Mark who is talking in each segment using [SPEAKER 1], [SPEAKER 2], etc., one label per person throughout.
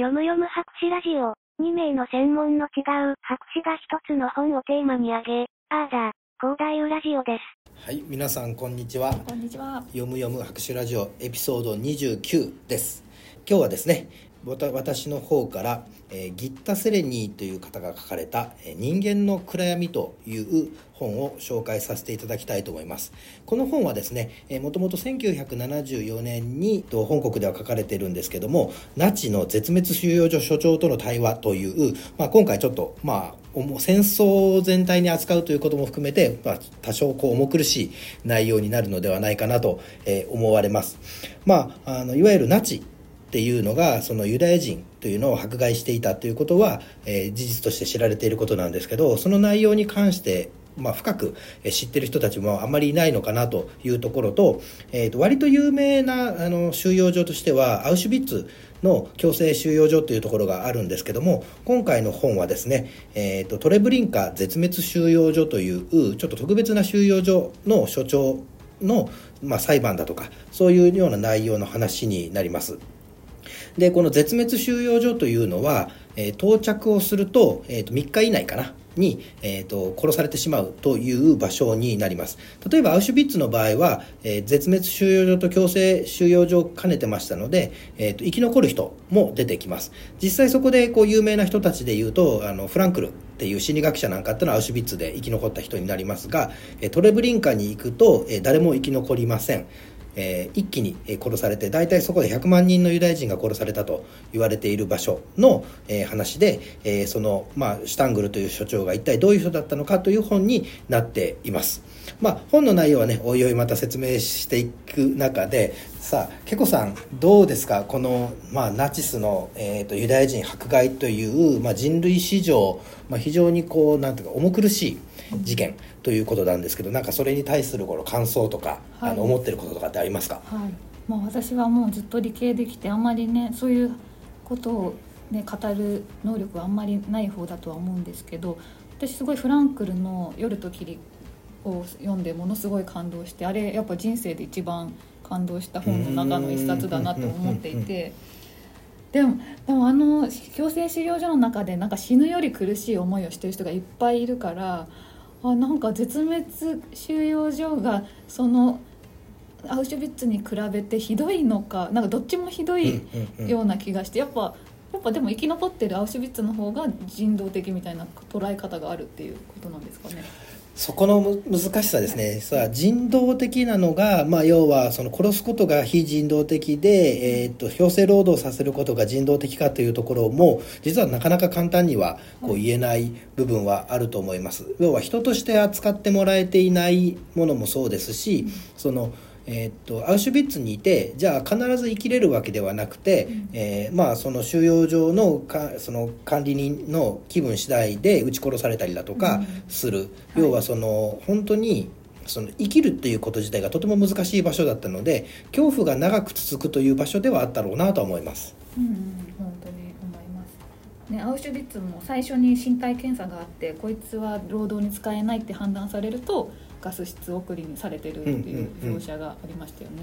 [SPEAKER 1] 読む読む博士ラジオ。2名の専門の違う博士が一つの本をテーマに挙げ、あーだ、広大ラジオです。
[SPEAKER 2] はい、皆さんこんにちは。
[SPEAKER 3] こんにちは。
[SPEAKER 2] 読む読む博士ラジオエピソード29です。今日はですね、私の方からえー、ギッタ・セレニーという方が書かれた「人間の暗闇」という本を紹介させていただきたいと思いますこの本はですねもともと1974年に本国では書かれているんですけどもナチの絶滅収容所所長との対話という、まあ、今回ちょっとまあ戦争全体に扱うということも含めて、まあ、多少こう重苦しい内容になるのではないかなと、え、思われます。まあ、あのいわゆるナチっていうのがそのユダヤ人というのを迫害していたということは、えー、事実として知られていることなんですけどその内容に関してまあ、深く知ってる人たちもあまりいないのかなというところと,、えー、と割と有名なあの収容所としてはアウシュビッツの強制収容所というところがあるんですけども今回の本はですね、えー、とトレブリンカ絶滅収容所というちょっと特別な収容所の所長の、まあ、裁判だとかそういうような内容の話になります。でこの絶滅収容所というのは、え、到着をすると,、えー、と3日以内かな？に、えーと、殺されてしまうという場所になります。例えばアウシュビッツの場合は、えー、絶滅収容所と強制収容所を兼ねてましたので、えーと、生き残る人も出てきます。実際そこでこう有名な人たちでいうとあのフランクルっていう心理学者なんかっていうのはアウシュビッツで生き残った人になりますがトレブリンカに行くと誰も生き残りません。えー、一気に殺されて大体そこで100万人のユダヤ人が殺されたと言われている場所の、えー、話で、えー、その、まあ、シュタングルという所長が一体どういう人だったのかという本になっています。まあ、本の内容はねおいおいまた説明していく中でさあケコさんどうですか？この、まあ、ナチスの、えーと、ユダヤ人迫害という、まあ、人類史上、まあ、非常にこうなんていうか重苦しい事件ということなんですけどなんかそれに対するこの感想とか、はい、あの思ってることとかってありますか、
[SPEAKER 3] はい。まあ、私はもうずっと理系できてあんまりねそういうことを、ね、語る能力はあんまりない方だとは思うんですけど私すごいフランクルの「夜と霧」を読んでものすごい感動してあれやっぱ人生で一番感動した本の中の一冊だなと思っていて。でもでもあの強制収容所の中でなんか死ぬより苦しい思いをしてる人がいっぱいいるからあなんか絶滅収容所がそのアウシュビッツに比べてひどいのかなんかどっちもひどいような気がしてやっぱやっぱでも生き残ってるアウシュビッツの方が人道的みたいな捉え方があるっていうことなんですかね。
[SPEAKER 2] そこの難しさですね、さあ人道的なのが、まあ、要はその殺すことが非人道的で、えーと、強制労働させることが人道的かというところも実はなかなか簡単にはこう言えない部分はあると思います。要は人として扱ってもらえていないものもそうですしそのえー、っとアウシュビッツにいてじゃあ必ず生きれるわけではなくて、うん、えー、まあ、その収容所のかその管理人の気分次第で撃ち殺されたりだとかする、うん、要はその本当にその生きるっていうこと自体がとても難しい場所だったので恐怖が長く続くという場所ではあったろうなと思います。
[SPEAKER 3] うん、本当に思います。ね、アウシュビッツも最初に身体検査があってこいつは労働に使えないって判断されるとガス室送りにされてるっていう描写がありましたよね。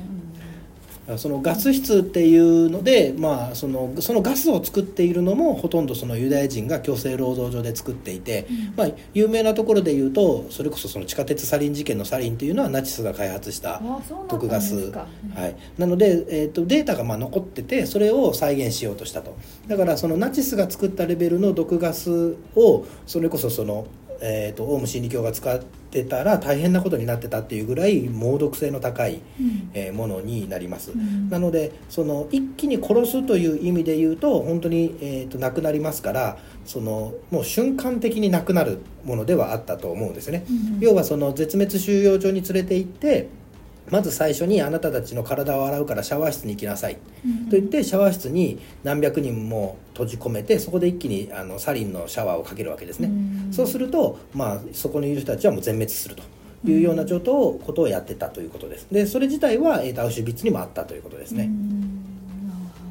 [SPEAKER 2] そのガス室っていうので、まあ、そのそのガスを作っているのもほとんどそのユダヤ人が強制労働所で作っていて、うん、まあ、有名なところで言うとそれこそその地下鉄サリン事件のサリンっていうのはナチスが開発した毒ガス、うん、はい、なので、えーと、データがまあ残っててそれを再現しようとしたと。だからそのナチスが作ったレベルの毒ガスをそれこそそのえーと、オウム真理教が使ってたら大変なことになってたっていうぐらい猛毒性の高い、うん、えー、ものになります、うん、なのでその一気に殺すという意味で言うと本当に、えーと、亡くなりますからそのもう瞬間的に亡くなるものではあったと思うんですね、うん、要はその絶滅収容所に連れて行ってまず最初にあなたたちの体を洗うからシャワー室に行きなさい、うん、と言ってシャワー室に何百人も閉じ込めてそこで一気にあのサリンのシャワーをかけるわけですね、うん、そうすると、まあ、そこにいる人たちはもう全滅するというような状況をことをやってたということです。でそれ自体は、えー、アウシュビッツにもあったということですね。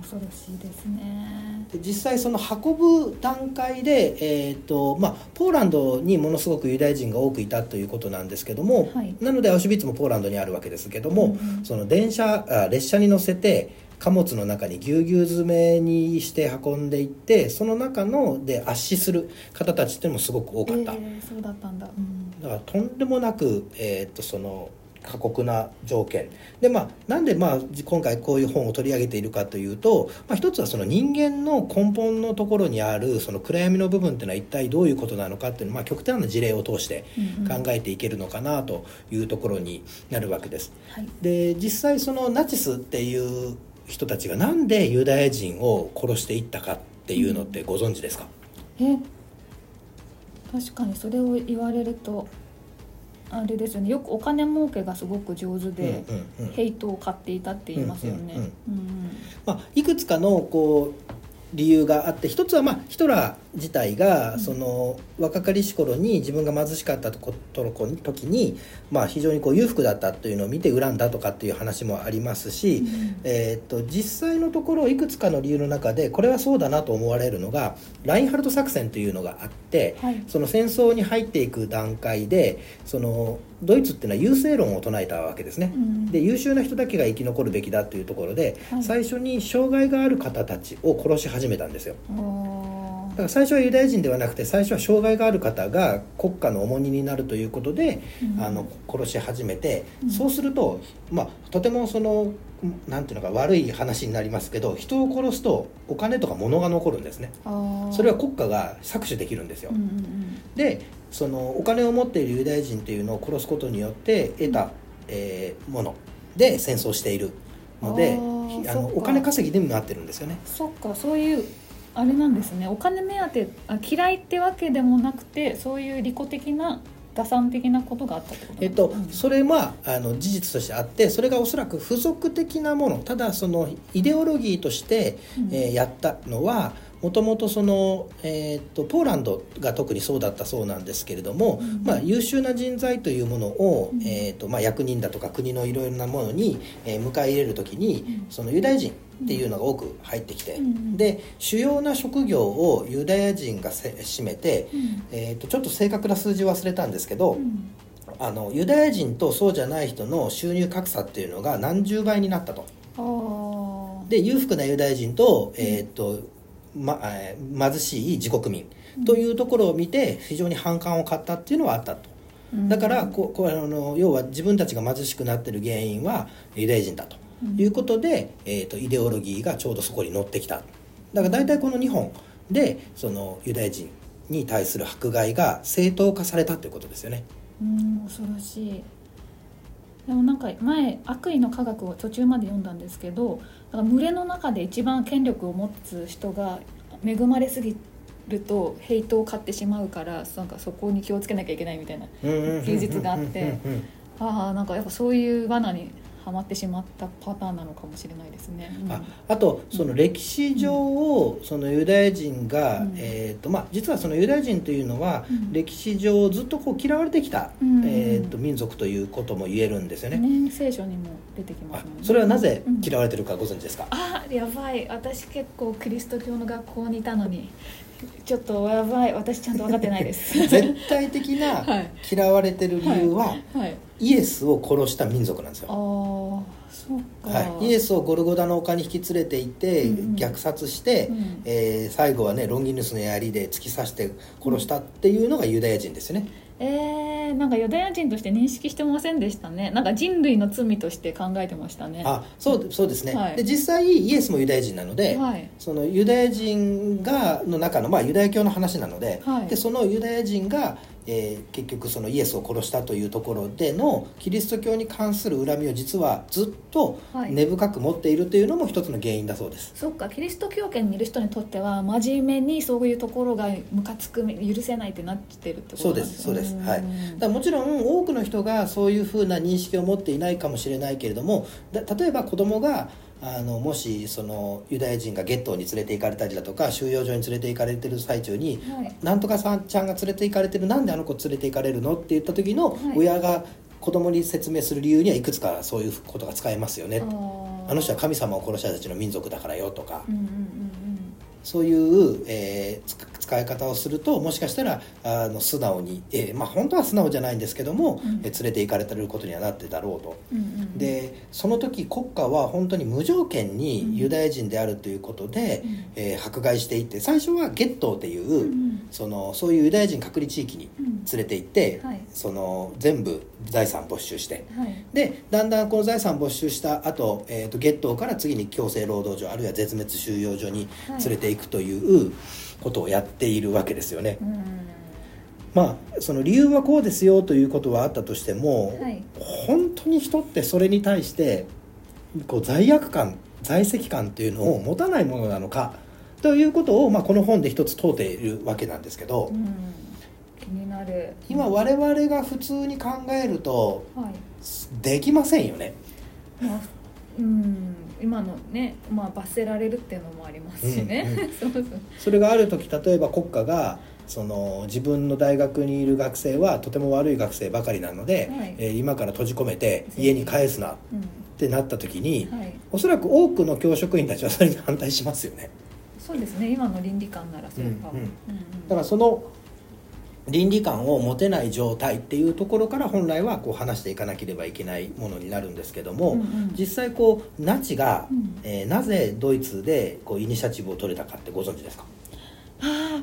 [SPEAKER 3] 恐ろしいですね。
[SPEAKER 2] で実際その運ぶ段階で、えーとまあ、ポーランドにものすごくユダヤ人が多くいたということなんですけども、はい、なのでアウシュビッツもポーランドにあるわけですけども、うん、その電車あ列車に乗せて貨物の中にぎゅうぎゅう詰めにして運んでいってその中ので圧死する方たちっていうのもすごく多かった、
[SPEAKER 3] えーそうだったんだ、うん。
[SPEAKER 2] だからとんでもなく、えーっとその過酷な条件。でまあなんでまあ今回こういう本を取り上げているかというと、まあ、一つはその人間の根本のところにあるその暗闇の部分っていうのは一体どういうことなのかっていうのを、まあ、極端な事例を通して
[SPEAKER 3] うんうん。
[SPEAKER 2] 考えていけるのかなというところになるわけです。
[SPEAKER 3] はい。
[SPEAKER 2] で実際そのナチスっていう人たちがなんでユダヤ人を殺していったかっていうのってご存知ですか、
[SPEAKER 3] え確かにそれを言われるとあれですよね。よくお金儲けがすごく上手で、
[SPEAKER 2] うんうんうん。
[SPEAKER 3] ヘイトを買っていたって言いますよね。
[SPEAKER 2] いくつかのこう理由があって一つはまあヒトラー自体がその若かりし頃に自分が貧しかったとことの時にまあ非常にこう裕福だったというのを見て恨んだとかっていう話もありますし、
[SPEAKER 3] うん。
[SPEAKER 2] えー、と実際のところいくつかの理由の中でこれはそうだなと思われるのがラインハルト作戦というのがあって、
[SPEAKER 3] はい。
[SPEAKER 2] その戦争に入っていく段階でそのドイツっていうのは優勢論を唱えたわけですね。
[SPEAKER 3] うん。
[SPEAKER 2] で優秀な人だけが生き残るべきだというところで、
[SPEAKER 3] はい。
[SPEAKER 2] 最初に障害がある方たちを殺し始めたんですよだから最初はユダヤ人ではなくて最初は障害がある方が国家の重荷になるということで、
[SPEAKER 3] うん。
[SPEAKER 2] あの殺し始めて、
[SPEAKER 3] うん。
[SPEAKER 2] そうすると、まあ、とてもそのなんていうのか悪い話になりますけど人を殺すとお金とか物が残るんですね。それは国家が搾取できるんですよ、
[SPEAKER 3] うんうん
[SPEAKER 2] でそのお金を持っているユダヤ人というのを殺すことによって得た、えーもので戦争しているので
[SPEAKER 3] あ
[SPEAKER 2] のお金稼ぎにもなってるんですよね。
[SPEAKER 3] そっかそういうあれなんですね。お金目当てあ嫌いってわけでもなくてそういう利己的な打算的なことがあったってこと
[SPEAKER 2] えっと
[SPEAKER 3] うん
[SPEAKER 2] それはあの事実としてあってそれがおそらく付属的なもの。ただそのイデオロギーとして、
[SPEAKER 3] うん。
[SPEAKER 2] えーやったのはもともとその、えーっとポーランドが特にそうだったそうなんですけれども、
[SPEAKER 3] うん。
[SPEAKER 2] まあ、優秀な人材というものを、
[SPEAKER 3] うん。
[SPEAKER 2] えーっとまあ、役人だとか国のいろいろなものに、えー迎え入れる時に、
[SPEAKER 3] うん。
[SPEAKER 2] そのユダヤ人っていうのが多く入ってきて、
[SPEAKER 3] うん
[SPEAKER 2] で主要な職業をユダヤ人がせ占めて、
[SPEAKER 3] うん。
[SPEAKER 2] えーっとちょっと正確な数字忘れたんですけど、
[SPEAKER 3] うん。
[SPEAKER 2] あのユダヤ人とそうじゃない人の収入格差っていうのが何十倍になったと。で裕福なユダヤ人と,、えーっとまえー貧しい自国民というところを見て非常に反感を買ったっていうのはあったと。
[SPEAKER 3] うん。
[SPEAKER 2] だからこうこうあの要は自分たちが貧しくなってる原因はユダヤ人だということで、えー、とイデオロギーがちょうどそこに乗ってきた。だから大体この2本でそのユダヤ人に対する迫害が正当化されたということですよね。
[SPEAKER 3] うん恐ろしい。でもなんか前悪意の科学を途中まで読んだんですけどなんか群れの中で一番権力を持つ人が恵まれすぎるとヘイトを買ってしまうからなんかそこに気をつけなきゃいけないみたいな技術があって。ああなんかやっぱそういう罠にはまってしまったパターンなのかもしれないですね。うん。
[SPEAKER 2] ああとその歴史上をそのユダヤ人が、
[SPEAKER 3] うん。
[SPEAKER 2] えーとまあ、実はそのユダヤ人というのは
[SPEAKER 3] うん。
[SPEAKER 2] 歴史上ずっとこう嫌われてきた、
[SPEAKER 3] うん。
[SPEAKER 2] えー、と民族ということも言えるんですよね。
[SPEAKER 3] ね聖書にも出てきま
[SPEAKER 2] あ
[SPEAKER 3] すね。
[SPEAKER 2] それはなぜ
[SPEAKER 3] うん。
[SPEAKER 2] 嫌われてるかご存知ですか、
[SPEAKER 3] あやばい。私結構キリスト教の学校にいたのにちょっとやばい。私ちゃんと分かってないです。
[SPEAKER 2] 絶対的な
[SPEAKER 3] はい。
[SPEAKER 2] 嫌われてる理由は、
[SPEAKER 3] はい
[SPEAKER 2] イエスを殺した民族なんです
[SPEAKER 3] あ
[SPEAKER 2] よ。はい、イエスをゴルゴダの丘に引き連れて行って、
[SPEAKER 3] うんうん。
[SPEAKER 2] 虐殺して、
[SPEAKER 3] うん。
[SPEAKER 2] えー最後はねロンギヌスの槍で突き刺して殺したっていうのがユダヤ人ですよね。
[SPEAKER 3] えー、なんかユダヤ人として認識してませんでしたね。なんか人類の罪として考えてましたね。
[SPEAKER 2] あそうそうですね、
[SPEAKER 3] はい。
[SPEAKER 2] で実際イエスもユダヤ人なので、
[SPEAKER 3] はい。
[SPEAKER 2] そのユダヤ人がの中の、まあ、ユダヤ教の話なので,、
[SPEAKER 3] はい。
[SPEAKER 2] でそのユダヤ人が、えー結局そのイエスを殺したというところでのキリスト教に関する恨みを実はずっと
[SPEAKER 3] はい。
[SPEAKER 2] 根深く持っているというのも一つの原因だそうです。
[SPEAKER 3] そっかキリスト教圏にいる人にとっては真面目にそういうところがムカつく許せないってなってるってことです
[SPEAKER 2] そうですそうです。はい。
[SPEAKER 3] ん
[SPEAKER 2] だもちろん多くの人がそういうふうな認識を持っていないかもしれないけれどもだ例えば子供があのもしそのユダヤ人がゲットーに連れて行かれたりだとか収容所に連れて行かれてる最中に
[SPEAKER 3] はい。
[SPEAKER 2] なんとかさんちゃんが連れて行かれてるなんであの子連れて行かれるのって言った時の
[SPEAKER 3] はい。
[SPEAKER 2] 親が子供に説明する理由にはいくつかそういうことが使えますよね。
[SPEAKER 3] あー。
[SPEAKER 2] あの人は神様を殺した人たちの民族だからよとか。
[SPEAKER 3] うんうんうん
[SPEAKER 2] そういう、えーつ使い方をするともしかしたらあの素直に、えーまあ、本当は素直じゃないんですけども、
[SPEAKER 3] うん。
[SPEAKER 2] えー連れて行かれてることにはなってだろうと。
[SPEAKER 3] うんうん
[SPEAKER 2] でその時国家は本当に無条件にユダヤ人であるということで、
[SPEAKER 3] うん。
[SPEAKER 2] えー迫害していって最初はゲットーっていう、
[SPEAKER 3] うん
[SPEAKER 2] そのそういうユダヤ人隔離地域に
[SPEAKER 3] うん
[SPEAKER 2] 連れて行って、
[SPEAKER 3] はい。
[SPEAKER 2] その全部財産没収して。
[SPEAKER 3] はい。
[SPEAKER 2] でだんだんこの財産没収した後、えー、とゲットーから次に強制労働所あるいは絶滅収容所に連れていくということをやっているわけですよね。
[SPEAKER 3] うん。
[SPEAKER 2] まあその理由はこうですよということはあったとしても、
[SPEAKER 3] はい。
[SPEAKER 2] 本当に人ってそれに対してこう罪悪感在籍感っていうのを持たないものなのかということを、まあ、この本で一つ問うているわけなんですけど、
[SPEAKER 3] うん。気になる。
[SPEAKER 2] 今我々が普通に考えると
[SPEAKER 3] はい。
[SPEAKER 2] できませんよね。
[SPEAKER 3] まあうん今のねまあ罰せられるっていうのもありますしね、そうそう。
[SPEAKER 2] それがある時例えば国家がその自分の大学にいる学生はとても悪い学生ばかりなので、
[SPEAKER 3] はい。
[SPEAKER 2] えー今から閉じ込めて家に返すなっ
[SPEAKER 3] うん。
[SPEAKER 2] てなった時に、
[SPEAKER 3] はい。
[SPEAKER 2] おそらく多くの教職員たちはそれに反対しますよね。
[SPEAKER 3] そうですね。今の倫理観ならそうかも、
[SPEAKER 2] うん。うん
[SPEAKER 3] うん。
[SPEAKER 2] だからその倫理観を持てない状態っていうところから本来はこう話していかなければいけないものになるんですけども、
[SPEAKER 3] うんうん。
[SPEAKER 2] 実際こうナチが、
[SPEAKER 3] うん。
[SPEAKER 2] えーなぜドイツでこうイニシアチブを取れたかってご存知ですか？
[SPEAKER 3] ああ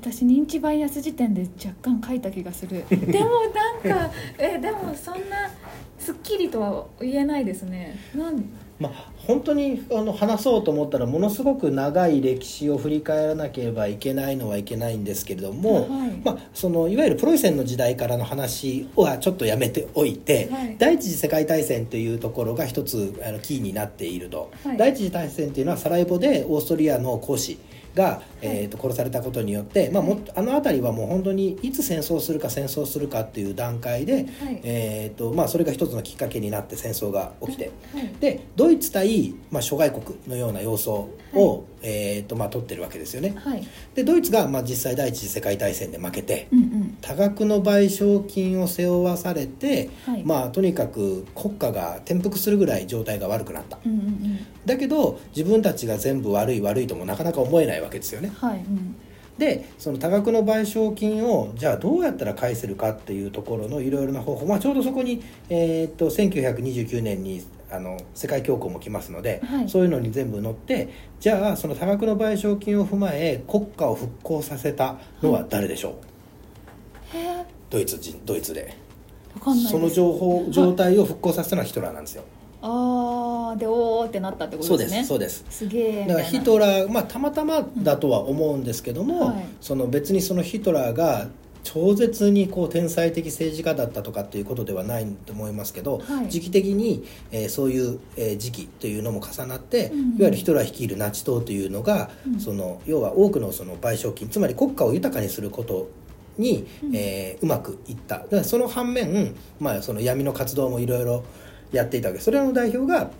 [SPEAKER 3] 私認知バイアス時点で若干書いた気がする。でもなんかえでもそんなすっきりとは言えないですね。なん
[SPEAKER 2] まあ、本当にあの話そうと思ったらものすごく長い歴史を振り返らなければいけないのはいけないんですけれども、
[SPEAKER 3] はい。
[SPEAKER 2] まあ、そのいわゆるプロイセンの時代からの話はちょっとやめておいて、
[SPEAKER 3] はい。
[SPEAKER 2] 第一次世界大戦というところが一つあのキーになっていると、
[SPEAKER 3] はい。
[SPEAKER 2] 第一次大戦というのはサラエボでオーストリアの公使が、えー、と殺されたことによって、まあ、もあの辺りはもう本当にいつ戦争するか戦争するかっていう段階で、
[SPEAKER 3] はい。
[SPEAKER 2] えーとまあ、それが一つのきっかけになって戦争が起きて。
[SPEAKER 3] はい。
[SPEAKER 2] でドイツ対、まあ、諸外国のような様相を、えーとまあ、取ってるわけですよね。
[SPEAKER 3] はい。
[SPEAKER 2] でドイツが、まあ、実際第一次世界大戦で負けて多額の賠償金を背負わされて、
[SPEAKER 3] はい。
[SPEAKER 2] まあ、とにかく国家が転覆するぐらい状態が悪くなった。だけど自分たちが全部悪い悪いともなかなか思えないわけですよね。
[SPEAKER 3] はいうん。
[SPEAKER 2] でその多額の賠償金をじゃあどうやったら返せるかっていうところのいろいろな方法、まあ、ちょうどそこに、えー、と1929年にあの世界恐慌も来ますので、
[SPEAKER 3] はい。
[SPEAKER 2] そういうのに全部載ってじゃあその多額の賠償金を踏まえ国家を復興させたのは誰でしょう、
[SPEAKER 3] へえ
[SPEAKER 2] ドイツ人ドイツで。
[SPEAKER 3] わかんないです。
[SPEAKER 2] その情報状態を復興させたのはヒトラーなんですよ、
[SPEAKER 3] ああでおーってなったってことですね。
[SPEAKER 2] すそうです。
[SPEAKER 3] すげえ
[SPEAKER 2] だからヒトラー、まあ、たまたまだとは思うんですけども、
[SPEAKER 3] はい。
[SPEAKER 2] その別にそのヒトラーが超絶にこう天才的政治家だったとかっていうことではないと思いますけど、
[SPEAKER 3] はい。
[SPEAKER 2] 時期的に、えーそういう、えー時期というのも重なって、
[SPEAKER 3] うん
[SPEAKER 2] いわゆるヒトラー率いるナチ党というのが、
[SPEAKER 3] うん。
[SPEAKER 2] その要は多くのその賠償金つまり国家を豊かにすることに、
[SPEAKER 3] うん。
[SPEAKER 2] えーうまくいった。だからその反面、まあ、その闇の活動もいろいろやっていたわけ。それの代表が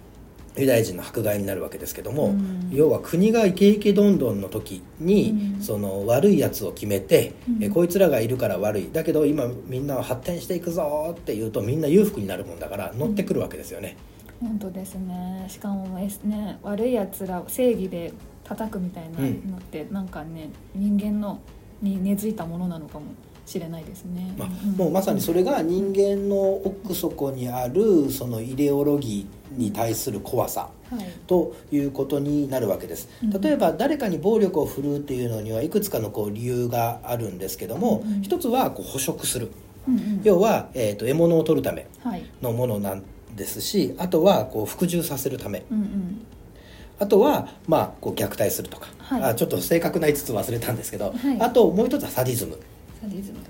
[SPEAKER 2] ユダヤ人の迫害になるわけですけども、
[SPEAKER 3] うん。
[SPEAKER 2] 要は国がイケイケどんどんの時に、
[SPEAKER 3] うん。
[SPEAKER 2] その悪いやつを決めて、
[SPEAKER 3] うん。
[SPEAKER 2] えこいつらがいるから悪い。だけど今みんなは発展していくぞっていうとみんな裕福になるもんだから乗ってくるわけですよね、
[SPEAKER 3] 本当ですね。しかも、ね、悪いやつらを正義で叩くみたいなのって、なんかね人間のに根付いたものなのかもしれないですね、
[SPEAKER 2] まあ
[SPEAKER 3] ん
[SPEAKER 2] もうまさにそれが人間の奥底にあるそのイデオロギーに対する怖さ
[SPEAKER 3] はい。
[SPEAKER 2] ということになるわけです。
[SPEAKER 3] うん
[SPEAKER 2] 例えば誰かに暴力を振るうっていうのにはいくつかのこう理由があるんですけども、一つはこう捕食する。要は、えー、と獲物を取るため
[SPEAKER 3] はい。
[SPEAKER 2] のものなんですしあとはこう服従させるためあとは、まあ、こう虐待するとか、
[SPEAKER 3] はい。
[SPEAKER 2] あちょっと正確な5つ忘れたんですけど、
[SPEAKER 3] はい。
[SPEAKER 2] あともう一つはサディズム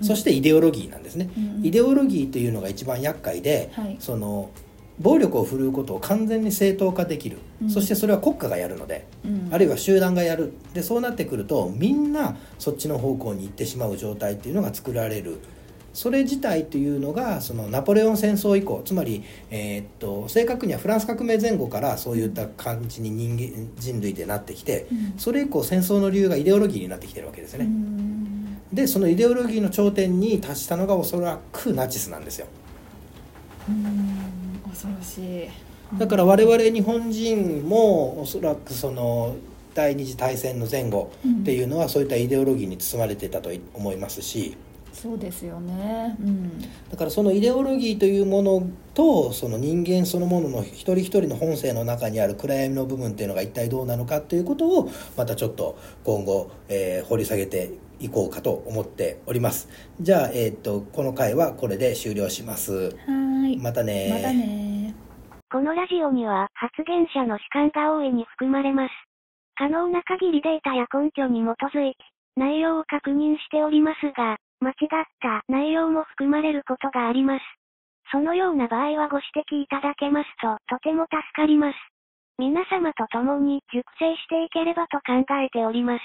[SPEAKER 2] そしてイデオロギーなんですね、
[SPEAKER 3] うんうん。
[SPEAKER 2] イデオロギーというのが一番厄介で、
[SPEAKER 3] はい。
[SPEAKER 2] その暴力を振るうことを完全に正当化できる、
[SPEAKER 3] うん。
[SPEAKER 2] そしてそれは国家がやるので、
[SPEAKER 3] うん。
[SPEAKER 2] あるいは集団がやる。でそうなってくるとみんなそっちの方向に行ってしまう状態っていうのが作られる。それ自体というのがそのナポレオン戦争以降つまり、えーっと正確にはフランス革命前後からそういった感じに人間人類でなってきて、
[SPEAKER 3] うん。
[SPEAKER 2] それ以降戦争の理由がイデオロギーになってきてるわけですね、
[SPEAKER 3] ん
[SPEAKER 2] でそのイデオロギーの頂点に達したのがおそらくナチスなんですよ。
[SPEAKER 3] うん恐ろしい。
[SPEAKER 2] だから我々日本人もおそらくその第二次大戦の前後っていうのは、そういったイデオロギーに包まれてたと思いますし。
[SPEAKER 3] そうですよね、うん、
[SPEAKER 2] だからそのイデオロギーというものとその人間そのものの一人一人の本性の中にある暗闇の部分っていうのが一体どうなのかということをまたちょっと今後、えー、掘り下げていこうかと思っておりますじゃあ、えー、っとこの回はこれで終了します
[SPEAKER 3] はい
[SPEAKER 2] またね
[SPEAKER 3] またね
[SPEAKER 1] このラジオには発言者の主観が大いに含まれます可能な限りデータや根拠に基づいて内容を確認しておりますが間違った内容も含まれることがあります。そのような場合はご指摘いただけますととても助かります。皆様と共に熟成していければと考えております。